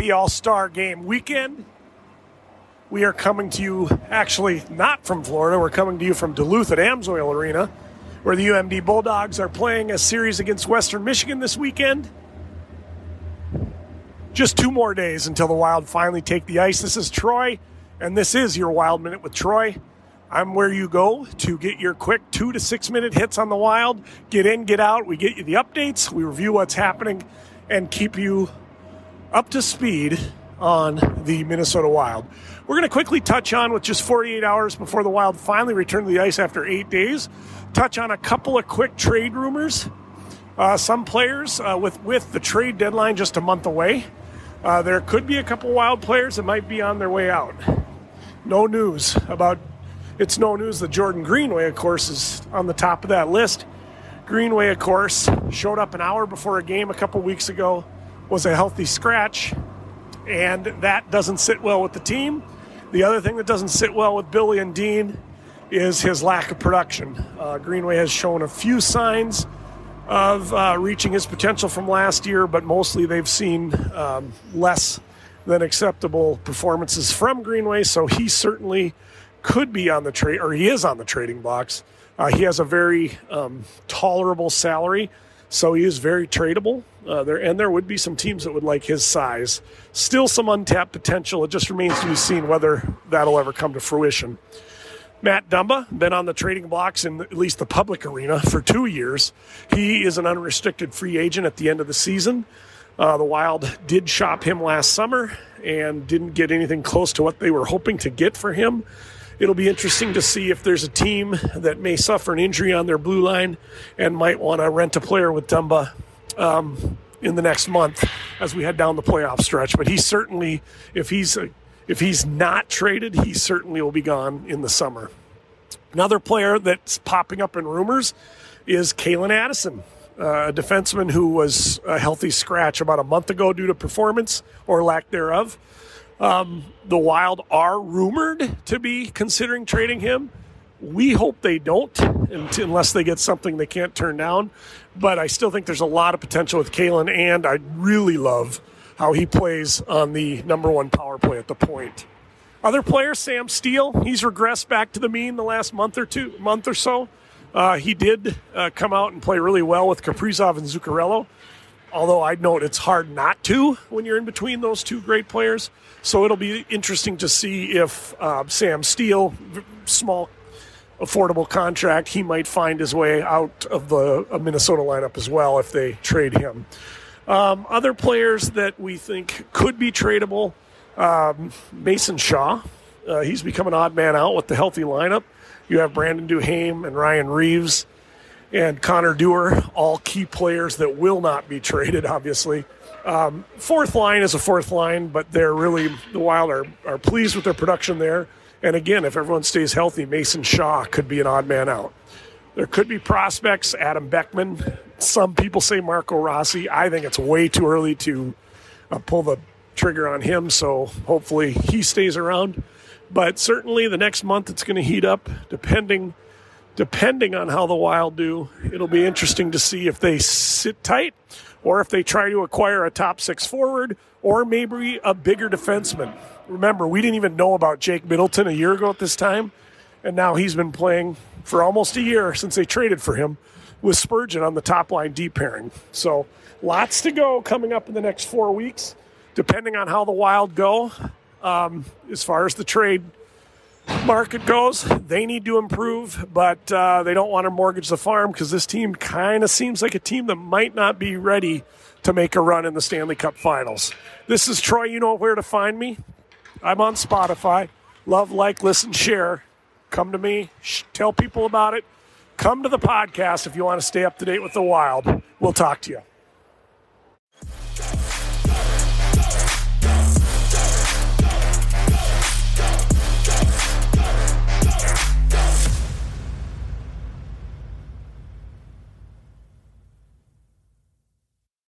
Star game weekend. We are coming to you actually not from Florida. We're coming to you from Duluth at Amsoil Arena, where the UMD Bulldogs are playing a series against Western Michigan this weekend. Just two more days until the Wild finally take the ice. This is Troy, and this is your Wild Minute with Troy. I'm where you go to get your quick two to six minute hits on the Wild. Get in, get out. We get you the updates, we review what's happening, and keep you up to speed on the Minnesota Wild. We're going to quickly touch on, with just 48 hours before the Wild finally return to the ice after eight days, touch on a couple of quick trade rumors. Uh, some players uh, with with the trade deadline just a month away, uh, there could be a couple Wild players that might be on their way out. No news about. It's no news that Jordan Greenway, of course, is on the top of that list. Greenway, of course, showed up an hour before a game a couple weeks ago was a healthy scratch, and that doesn't sit well with the team. The other thing that doesn't sit well with Billy and Dean is his lack of production. Uh, Greenway has shown a few signs of uh, reaching his potential from last year, but mostly they've seen um, less than acceptable performances from Greenway. So he certainly could be on the trade, or he is on the trading blocks. Uh, he has a very um, tolerable salary. So he is very tradable. Uh, there and there would be some teams that would like his size. Still some untapped potential. It just remains to be seen whether that'll ever come to fruition. Matt Dumba, been on the trading blocks in at least the public arena for two years. He is an unrestricted free agent at the end of the season. Uh, the Wild did shop him last summer and didn't get anything close to what they were hoping to get for him it'll be interesting to see if there's a team that may suffer an injury on their blue line and might want to rent a player with Dumba um, in the next month as we head down the playoff stretch. But he certainly, if he's if he's not traded, he certainly will be gone in the summer. Another player that's popping up in rumors is Calen Addison, uh, a defenseman who was a healthy scratch about a month ago due to performance or lack thereof. Um, the Wild are rumored to be considering trading him. We hope they don't, unless they get something they can't turn down. But I still think there's a lot of potential with Calen, and I really love how he plays on the number one power play at the point. Other players, Sam Steele, he's regressed back to the mean the last month or two, month or so. Uh, he did uh, come out and play really well with Kaprizov and Zuccarello. Although I'd note it's hard not to when you're in between those two great players. So it'll be interesting to see if uh, Sam Steele, small, affordable contract, he might find his way out of the Minnesota lineup as well if they trade him. Um, other players that we think could be tradable um, Mason Shaw. Uh, he's become an odd man out with the healthy lineup. You have Brandon Duhaime and Ryan Reaves and Connor Dewar, all key players that will not be traded, obviously. Um, fourth line is a fourth line, but they're really, the Wild are, are pleased with their production there. And again, if everyone stays healthy, Mason Shaw could be an odd man out. There could be prospects, Adam Beckman. Some people say Marco Rossi. I think it's way too early to uh, pull the trigger on him, so hopefully he stays around. But certainly the next month it's going to heat up, depending depending on how the Wild do. It'll be interesting to see if they sit tight or if they try to acquire a top six forward or maybe a bigger defenseman. Remember, we didn't even know about Jake Middleton a year ago at this time, and now he's been playing for almost a year since they traded for him with Spurgeon on the top line deep pairing. So lots to go coming up in the next four weeks, depending on how the Wild go. Um, as far as the trade market goes, they need to improve, but uh, they don't want to mortgage the farm because this team kind of seems like a team that might not be ready to make a run in the Stanley Cup Finals. This is Troy. You know where to find me. I'm on Spotify. Love, like, listen, share. Come to me. Tell people about it. Come to the podcast if you want to stay up to date with the Wild. We'll talk to you.